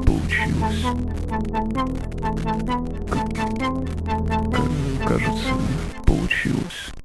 получилось. получилось. Кажется, получилось.